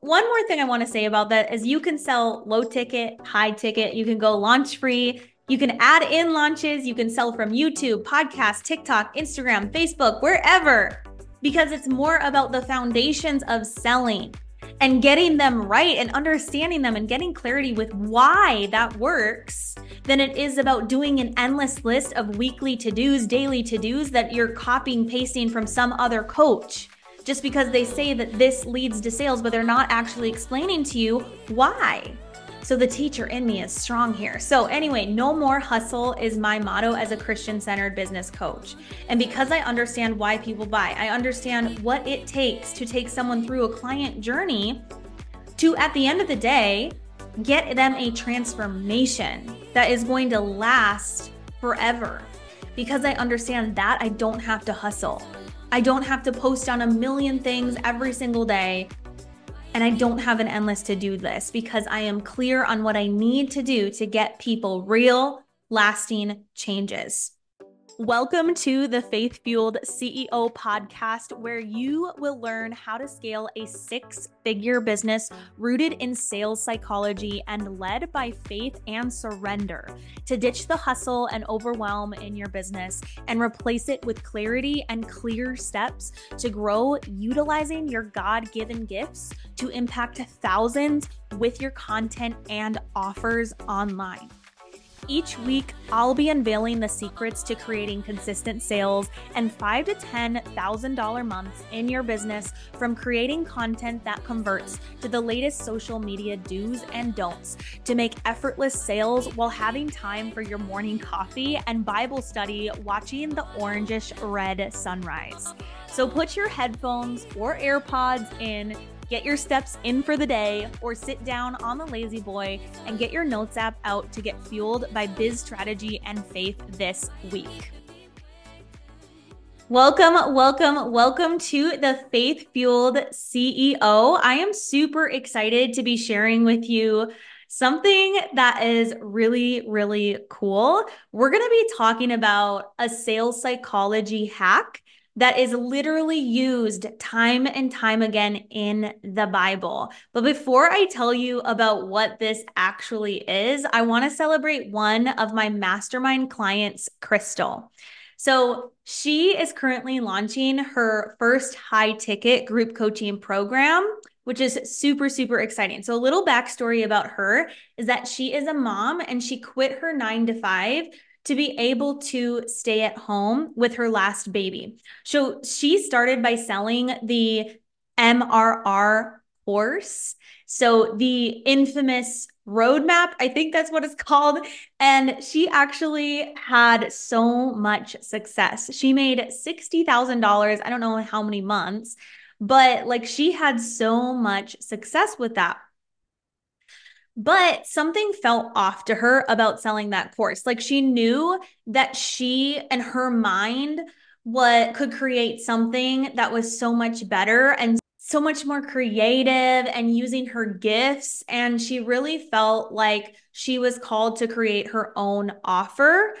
One more thing I want to say about that is you can sell low ticket, high ticket, you can go launch free. You can add in launches. You can sell from YouTube, podcast, TikTok, Instagram, Facebook, wherever, because it's more about the foundations of selling and getting them right and understanding them and getting clarity with why that works than it is about doing an endless list of weekly to dos, daily to dos that you're copying, pasting from some other coach just because they say that this leads to sales, but they're not actually explaining to you why. So the teacher in me is strong here. So, anyway, no more hustle is my motto as a Christian centered business coach. And because I understand why people buy, I understand what it takes to take someone through a client journey to, at the end of the day, get them a transformation that is going to last forever. Because I understand that I don't have to hustle. I don't have to post on a million things every single day and I don't have an endless to do list because I am clear on what I need to do to get people real, lasting changes. Welcome to the Faith Fueled CEO podcast, where you will learn how to scale a six figure business rooted in sales psychology and led by faith and surrender to ditch the hustle and overwhelm in your business and replace it with clarity and clear steps to grow utilizing your God given gifts to impact thousands with your content and offers online. Each week, I'll be unveiling the secrets to creating consistent sales and five to ten thousand dollar months in your business from creating content that converts to the latest social media do's and don'ts to make effortless sales while having time for your morning coffee and Bible study watching the orangish red sunrise. So put your headphones or AirPods in Get your steps in for the day or sit down on the lazy boy and get your notes app out to get fueled by biz strategy and faith this week. Welcome, welcome, welcome to the Faith Fueled CEO. I am super excited to be sharing with you something that is really, really cool. We're going to be talking about a sales psychology hack that is literally used time and time again in the Bible. But before I tell you about what this actually is, I want to celebrate one of my mastermind clients, Crystal. So, she is currently launching her first high ticket group coaching program, which is super, super exciting. So, a little backstory about her is that she is a mom and she quit her nine to five to be able to stay at home with her last baby. So she started by selling the MRR course. So the infamous roadmap, I think that's what it's called. And she actually had so much success. She made $60,000. I don't know how many months, but like she had so much success with that. But something felt off to her about selling that course. Like she knew that she and her mind what could create something that was so much better and so much more creative and using her gifts and she really felt like she was called to create her own offer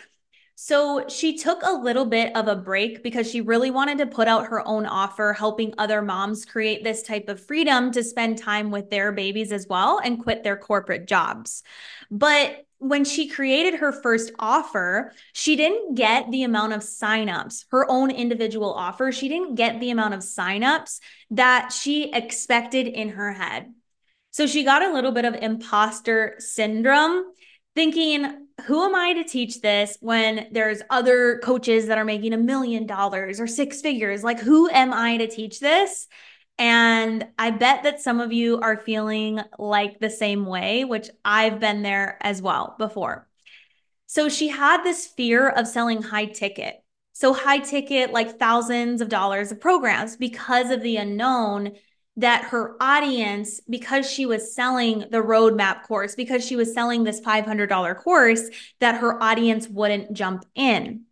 so she took a little bit of a break because she really wanted to put out her own offer, helping other moms create this type of freedom to spend time with their babies as well and quit their corporate jobs. But when she created her first offer, she didn't get the amount of signups, her own individual offer. She didn't get the amount of signups that she expected in her head. So she got a little bit of imposter syndrome, thinking, who am I to teach this when there's other coaches that are making a million dollars or six figures? Like, who am I to teach this? And I bet that some of you are feeling like the same way, which I've been there as well before. So she had this fear of selling high ticket. So, high ticket, like thousands of dollars of programs because of the unknown that her audience, because she was selling the roadmap course, because she was selling this $500 course, that her audience wouldn't jump in.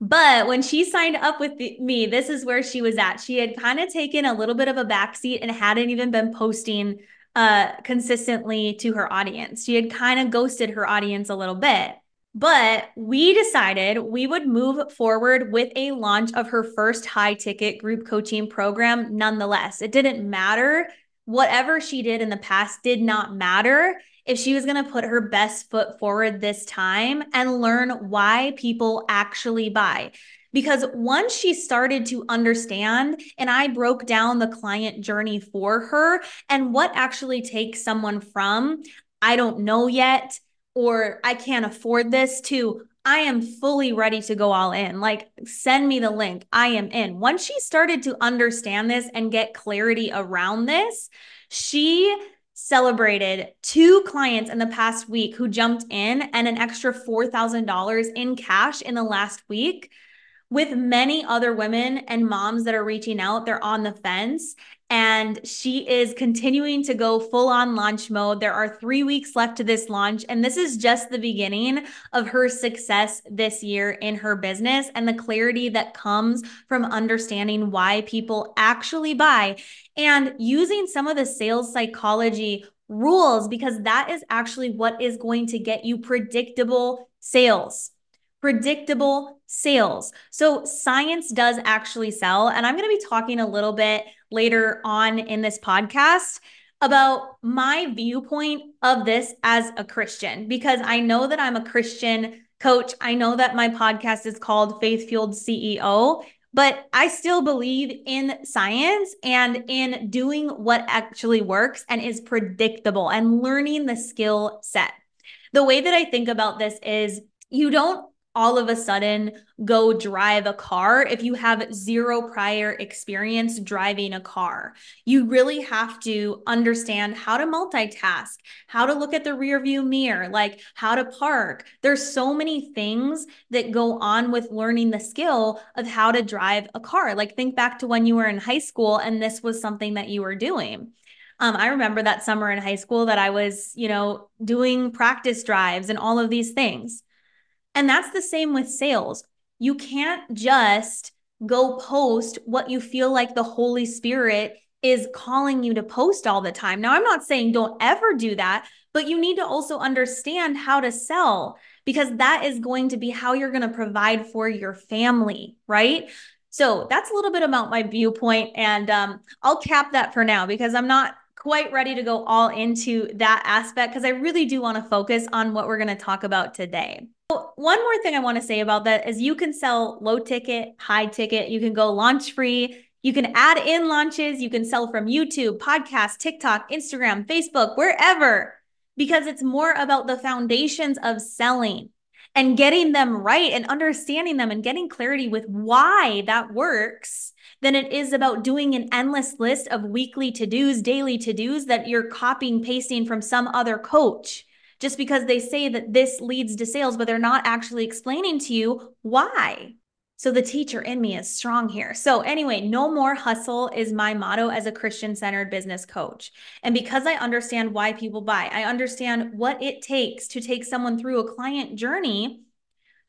But when she signed up with me, this is where she was at. She had kind of taken a little bit of a backseat and hadn't even been posting uh, consistently to her audience. She had kind of ghosted her audience a little bit. But we decided we would move forward with a launch of her first high ticket group coaching program nonetheless. It didn't matter whatever she did in the past did not matter if she was going to put her best foot forward this time and learn why people actually buy. Because once she started to understand, and I broke down the client journey for her and what actually takes someone from, I don't know yet, or I can't afford this, to I am fully ready to go all in. Like, send me the link. I am in. Once she started to understand this and get clarity around this, she celebrated two clients in the past week who jumped in and an extra $4,000 in cash in the last week with many other women and moms that are reaching out, they're on the fence. And she is continuing to go full on launch mode. There are three weeks left to this launch. And this is just the beginning of her success this year in her business and the clarity that comes from understanding why people actually buy and using some of the sales psychology rules, because that is actually what is going to get you predictable sales predictable sales. So science does actually sell. And I'm going to be talking a little bit later on in this podcast about my viewpoint of this as a Christian, because I know that I'm a Christian coach. I know that my podcast is called Faith Fueled CEO. But I still believe in science and in doing what actually works and is predictable and learning the skill set. The way that I think about this is you don't all of a sudden go drive a car if you have zero prior experience driving a car. You really have to understand how to multitask, how to look at the rear view mirror, like how to park. There's so many things that go on with learning the skill of how to drive a car. Like think back to when you were in high school and this was something that you were doing. Um, I remember that summer in high school that I was, you know, doing practice drives and all of these things. And that's the same with sales. You can't just go post what you feel like the Holy Spirit is calling you to post all the time. Now, I'm not saying don't ever do that, but you need to also understand how to sell because that is going to be how you're going to provide for your family, right? So that's a little bit about my viewpoint, and um, I'll cap that for now because I'm not quite ready to go all into that aspect because I really do want to focus on what we're going to talk about today. One more thing I want to say about that is you can sell low ticket, high ticket, you can go launch free. You can add in launches. You can sell from YouTube, podcast, TikTok, Instagram, Facebook, wherever, because it's more about the foundations of selling and getting them right and understanding them and getting clarity with why that works than it is about doing an endless list of weekly to dos, daily to dos that you're copying, pasting from some other coach just because they say that this leads to sales, but they're not actually explaining to you why. So the teacher in me is strong here. So, anyway, no more hustle is my motto as a Christian centered business coach. And because I understand why people buy, I understand what it takes to take someone through a client journey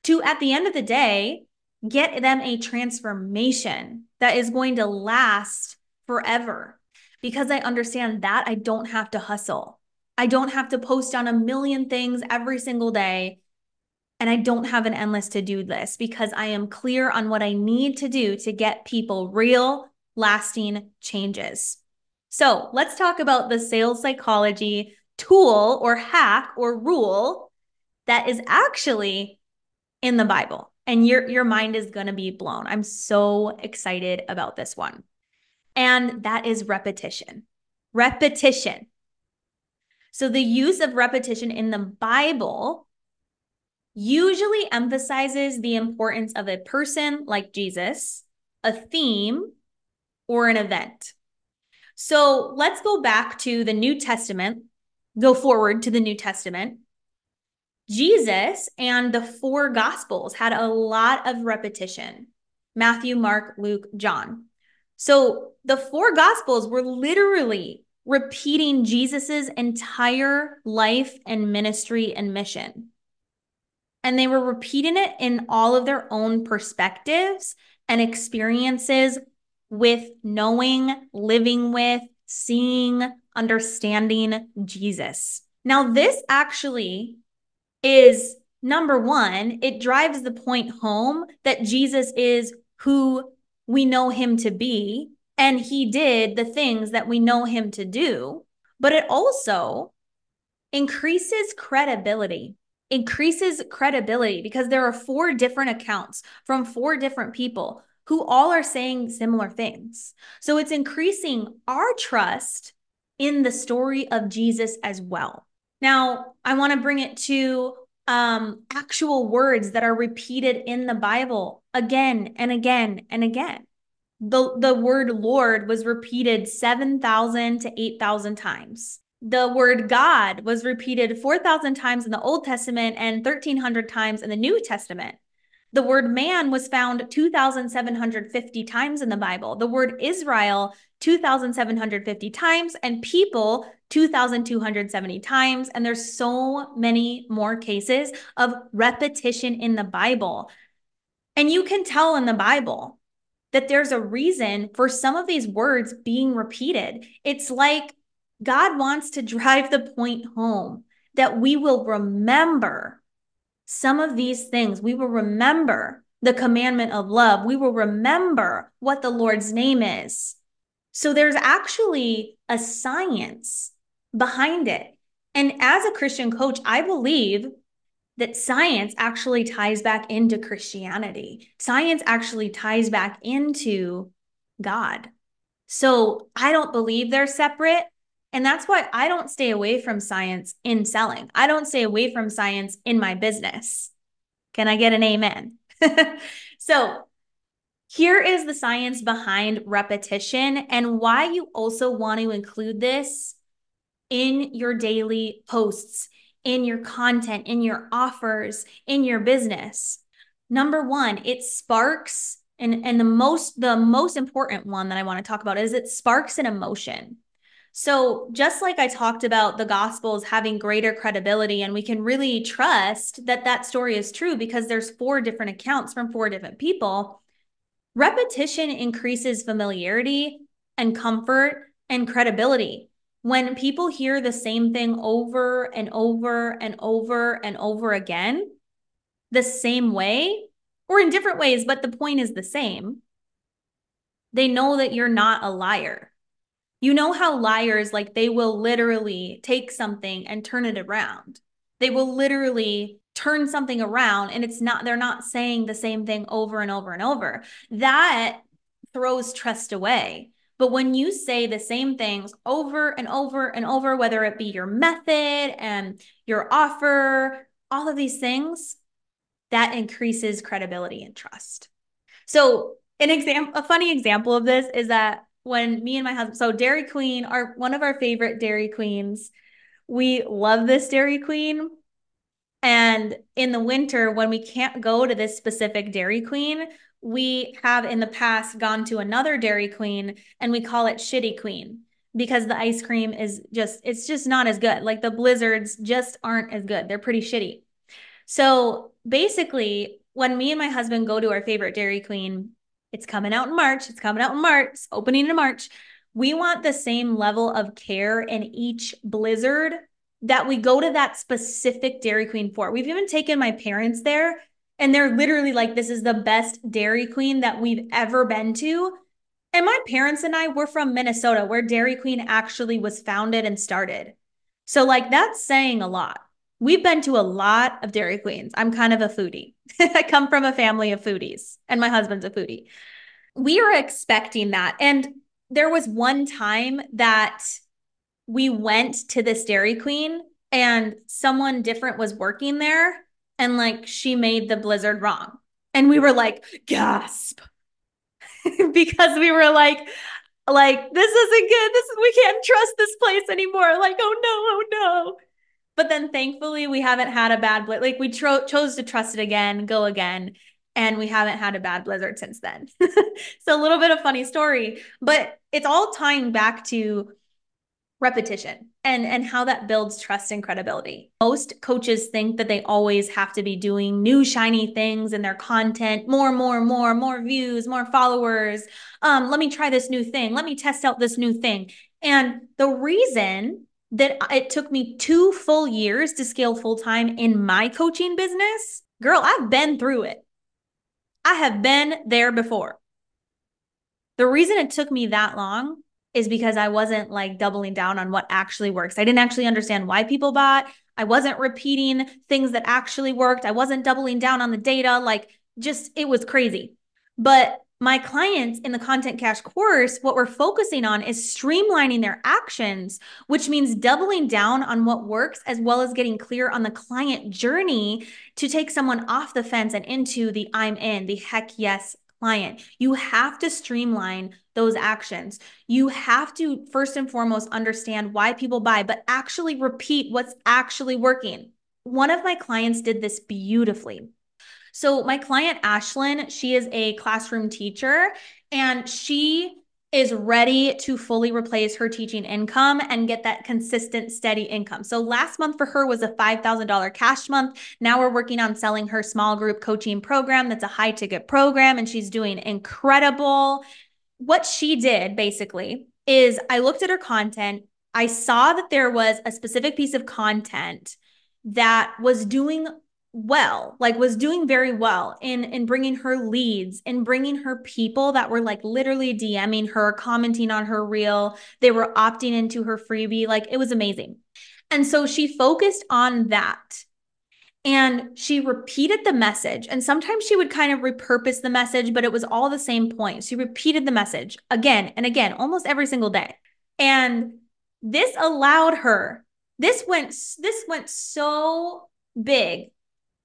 to, at the end of the day, get them a transformation that is going to last forever. Because I understand that I don't have to hustle. I don't have to post on a million things every single day. And I don't have an endless to do list because I am clear on what I need to do to get people real, lasting changes. So let's talk about the sales psychology tool or hack or rule that is actually in the Bible. And your, your mind is going to be blown. I'm so excited about this one. And that is repetition. Repetition. So the use of repetition in the Bible usually emphasizes the importance of a person like Jesus, a theme, or an event. So let's go back to the New Testament, go forward to the New Testament. Jesus and the four gospels had a lot of repetition Matthew, Mark, Luke, John. So the four gospels were literally repeating Jesus's entire life and ministry and mission. And they were repeating it in all of their own perspectives and experiences with knowing, living with, seeing, understanding Jesus. Now, this actually is number one, it drives the point home that Jesus is who we know him to be and he did the things that we know him to do, but it also increases credibility. Increases credibility because there are four different accounts from four different people who all are saying similar things. So it's increasing our trust in the story of Jesus as well. Now, I want to bring it to um, actual words that are repeated in the Bible again and again and again. The, the word Lord was repeated 7,000 to 8,000 times. The word God was repeated 4,000 times in the Old Testament and 1,300 times in the New Testament. The word man was found 2,750 times in the Bible. The word Israel, 2,750 times, and people, 2,270 times. And there's so many more cases of repetition in the Bible. And you can tell in the Bible that there's a reason for some of these words being repeated. It's like God wants to drive the point home that we will remember some of these things, we will remember the commandment of love. We will remember what the Lord's name is. So there's actually a science behind it. And as a Christian coach, I believe that science actually ties back into Christianity. Science actually ties back into God. So I don't believe they're separate. And that's why I don't stay away from science in selling. I don't stay away from science in my business. Can I get an amen? so, here is the science behind repetition and why you also want to include this in your daily posts, in your content, in your offers, in your business. Number 1, it sparks and and the most the most important one that I want to talk about is it sparks an emotion. So, just like I talked about the Gospels having greater credibility, and we can really trust that that story is true because there's four different accounts from four different people, repetition increases familiarity and comfort and credibility. When people hear the same thing over and over and over and over again, the same way, or in different ways, but the point is the same, they know that you're not a liar you know how liars, like, they will literally take something and turn it around. They will literally turn something around and it's not, they're not saying the same thing over and over and over. That throws trust away. But when you say the same things over and over and over, whether it be your method and your offer, all of these things, that increases credibility and trust. So, an example, a funny example of this is that when me and my husband, so Dairy Queen are one of our favorite Dairy Queens. We love this Dairy Queen. And in the winter, when we can't go to this specific Dairy Queen, we have in the past gone to another Dairy Queen and we call it Shitty Queen because the ice cream is just, it's just not as good. Like the blizzards just aren't as good. They're pretty shitty. So basically, when me and my husband go to our favorite Dairy Queen, it's coming out in March. It's coming out in March, it's opening in March. We want the same level of care in each blizzard that we go to that specific Dairy Queen for. We've even taken my parents there, and they're literally like, this is the best Dairy Queen that we've ever been to. And my parents and I were from Minnesota, where Dairy Queen actually was founded and started. So, like, that's saying a lot. We've been to a lot of Dairy Queens. I'm kind of a foodie. I come from a family of foodies, and my husband's a foodie. We are expecting that. And there was one time that we went to this Dairy Queen and someone different was working there and like she made the blizzard wrong. And we were like, gasp. because we were like, like this isn't good. This is we can't trust this place anymore. Like, oh no, oh no. But then thankfully, we haven't had a bad blizzard. Like we tro- chose to trust it again, go again, and we haven't had a bad blizzard since then. so a little bit of funny story, but it's all tying back to repetition and and how that builds trust and credibility. Most coaches think that they always have to be doing new shiny things in their content, more more more more views, more followers. Um let me try this new thing. Let me test out this new thing. And the reason that it took me two full years to scale full time in my coaching business, girl, I've been through it. I have been there before. The reason it took me that long is because I wasn't like doubling down on what actually works. I didn't actually understand why people bought. I wasn't repeating things that actually worked. I wasn't doubling down on the data. Like, just it was crazy. But my clients in the Content Cash course, what we're focusing on is streamlining their actions, which means doubling down on what works as well as getting clear on the client journey to take someone off the fence and into the I'm in, the heck yes client. You have to streamline those actions. You have to first and foremost understand why people buy, but actually repeat what's actually working. One of my clients did this beautifully. So, my client Ashlyn, she is a classroom teacher and she is ready to fully replace her teaching income and get that consistent, steady income. So, last month for her was a $5,000 cash month. Now we're working on selling her small group coaching program that's a high ticket program, and she's doing incredible. What she did basically is I looked at her content. I saw that there was a specific piece of content that was doing well like was doing very well in in bringing her leads and bringing her people that were like literally DMing her commenting on her reel. They were opting into her freebie. Like it was amazing. And so she focused on that. And she repeated the message. And sometimes she would kind of repurpose the message but it was all the same point. She repeated the message again and again almost every single day. And this allowed her this went this went so big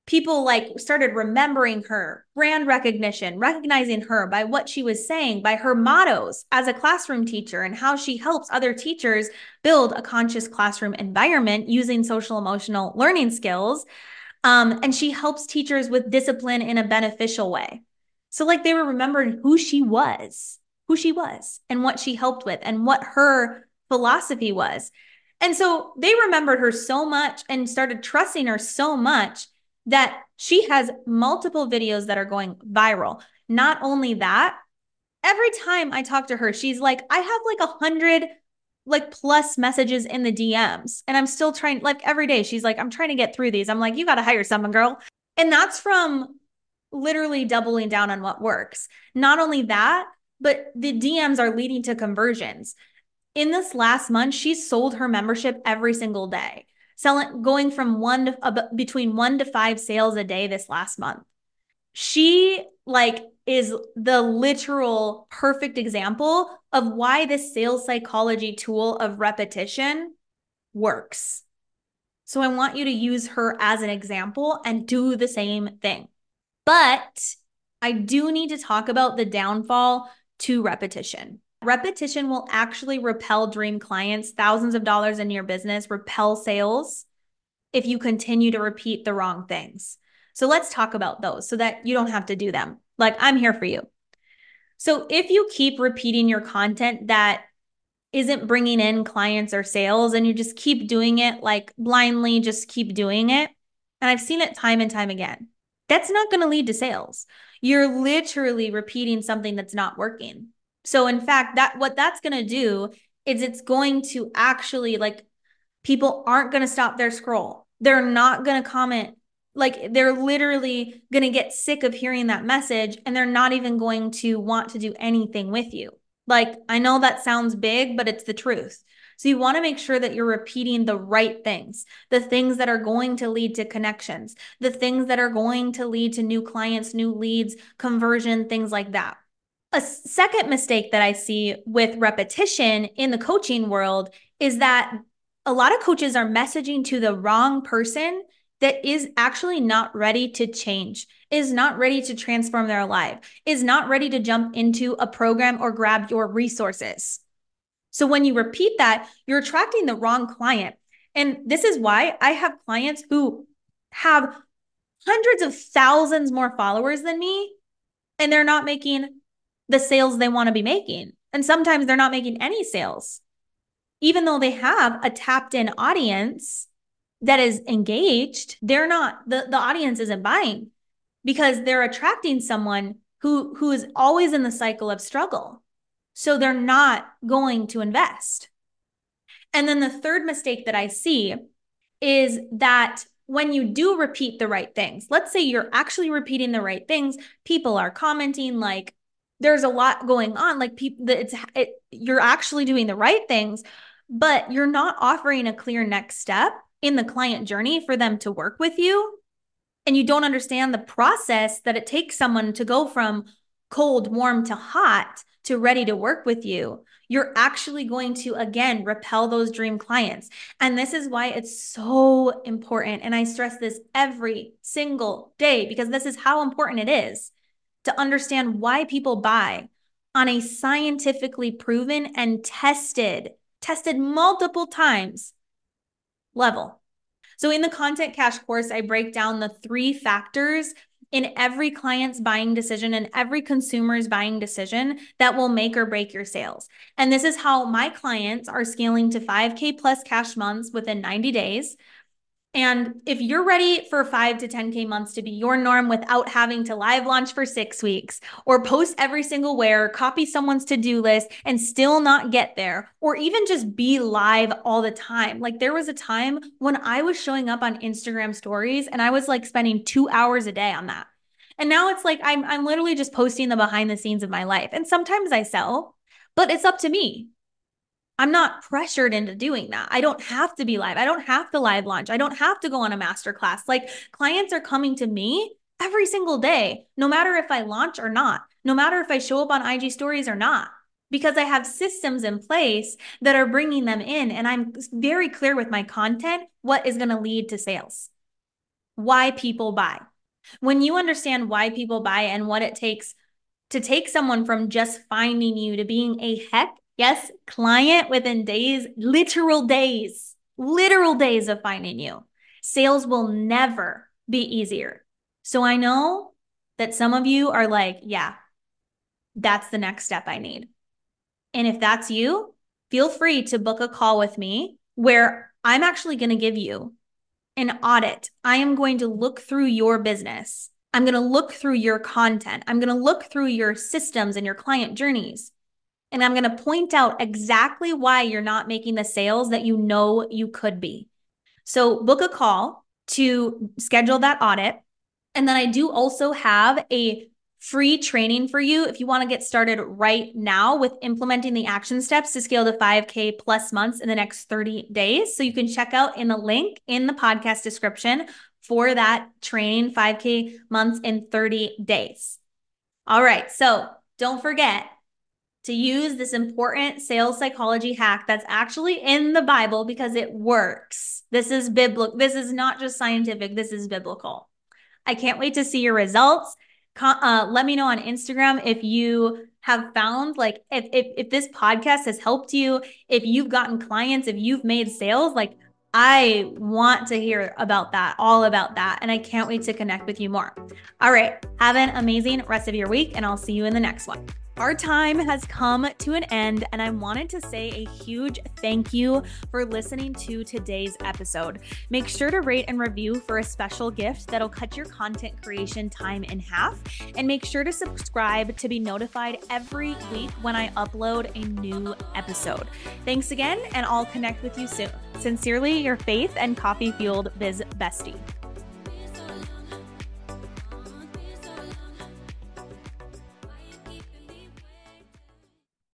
people like started remembering her brand recognition recognizing her by what she was saying by her mottos as a classroom teacher and how she helps other teachers build a conscious classroom environment using social emotional learning skills. Um, and she helps teachers with discipline in a beneficial way. So like they were remembering who she was who she was and what she helped with and what her philosophy was. And so they remembered her so much and started trusting her so much that she has multiple videos that are going viral. Not only that, every time I talk to her, she's like, I have like a hundred like plus messages in the DMs. And I'm still trying, like every day, she's like, I'm trying to get through these. I'm like, you got to hire someone, girl. And that's from literally doubling down on what works. Not only that, but the DMs are leading to conversions. In this last month, she sold her membership every single day selling going from one to uh, between one to five sales a day this last month. She like is the literal perfect example of why this sales psychology tool of repetition works. So I want you to use her as an example and do the same thing. But I do need to talk about the downfall to repetition. Repetition will actually repel dream clients, thousands of dollars in your business, repel sales if you continue to repeat the wrong things. So let's talk about those so that you don't have to do them. Like I'm here for you. So if you keep repeating your content that isn't bringing in clients or sales and you just keep doing it like blindly, just keep doing it. And I've seen it time and time again. That's not going to lead to sales. You're literally repeating something that's not working. So in fact, that what that's going to do is it's going to actually like people aren't going to stop their scroll. They're not going to comment like they're literally going to get sick of hearing that message and they're not even going to want to do anything with you. Like I know that sounds big, but it's the truth. So you want to make sure that you're repeating the right things, the things that are going to lead to connections, the things that are going to lead to new clients, new leads, conversion, things like that. A second mistake that I see with repetition in the coaching world is that a lot of coaches are messaging to the wrong person that is actually not ready to change, is not ready to transform their life, is not ready to jump into a program or grab your resources. So when you repeat that, you're attracting the wrong client. And this is why I have clients who have hundreds of thousands more followers than me, and they're not making the sales they want to be making. And sometimes they're not making any sales. Even though they have a tapped in audience that is engaged, they're not, the, the audience isn't buying because they're attracting someone who, who is always in the cycle of struggle. So they're not going to invest. And then the third mistake that I see is that when you do repeat the right things, let's say you're actually repeating the right things, people are commenting like, there's a lot going on. Like people, it's it, you're actually doing the right things, but you're not offering a clear next step in the client journey for them to work with you. And you don't understand the process that it takes someone to go from cold, warm to hot to ready to work with you. You're actually going to again repel those dream clients. And this is why it's so important. And I stress this every single day because this is how important it is to understand why people buy on a scientifically proven and tested, tested multiple times level. So in the Content Cash course, I break down the three factors in every client's buying decision and every consumer's buying decision that will make or break your sales. And this is how my clients are scaling to 5K plus cash months within 90 days. And if you're ready for five to 10K months to be your norm without having to live launch for six weeks or post every single wear, copy someone's to do list and still not get there, or even just be live all the time. Like there was a time when I was showing up on Instagram stories and I was like spending two hours a day on that. And now it's like I'm, I'm literally just posting the behind the scenes of my life. And sometimes I sell, but it's up to me. I'm not pressured into doing that. I don't have to be live. I don't have to live launch. I don't have to go on a master class. Like clients are coming to me every single day, no matter if I launch or not, no matter if I show up on IG stories or not, because I have systems in place that are bringing them in. And I'm very clear with my content what is going to lead to sales, why people buy. When you understand why people buy and what it takes to take someone from just finding you to being a heck Yes, client within days, literal days, literal days of finding you. Sales will never be easier. So I know that some of you are like, yeah, that's the next step I need. And if that's you, feel free to book a call with me where I'm actually going to give you an audit. I am going to look through your business. I'm going to look through your content. I'm going to look through your systems and your client journeys. And I'm going to point out exactly why you're not making the sales that you know you could be. So book a call to schedule that audit. And then I do also have a free training for you if you want to get started right now with implementing the action steps to scale to 5K plus months in the next 30 days. So you can check out in the link in the podcast description for that training 5K months in 30 days. All right. So don't forget to use this important sales psychology hack that's actually in the Bible because it works. This is biblical. This is not just scientific. This is biblical. I can't wait to see your results. Uh, let me know on Instagram if you have found like if, if if this podcast has helped you, if you've gotten clients, if you've made sales, like I want to hear about that, all about that. And I can't wait to connect with you more. All right. Have an amazing rest of your week, and I'll see you in the next one. Our time has come to an end, and I wanted to say a huge thank you for listening to today's episode. Make sure to rate and review for a special gift that'll cut your content creation time in half, and make sure to subscribe to be notified every week when I upload a new episode. Thanks again, and I'll connect with you soon. Sincerely, your faith and coffee fueled biz bestie.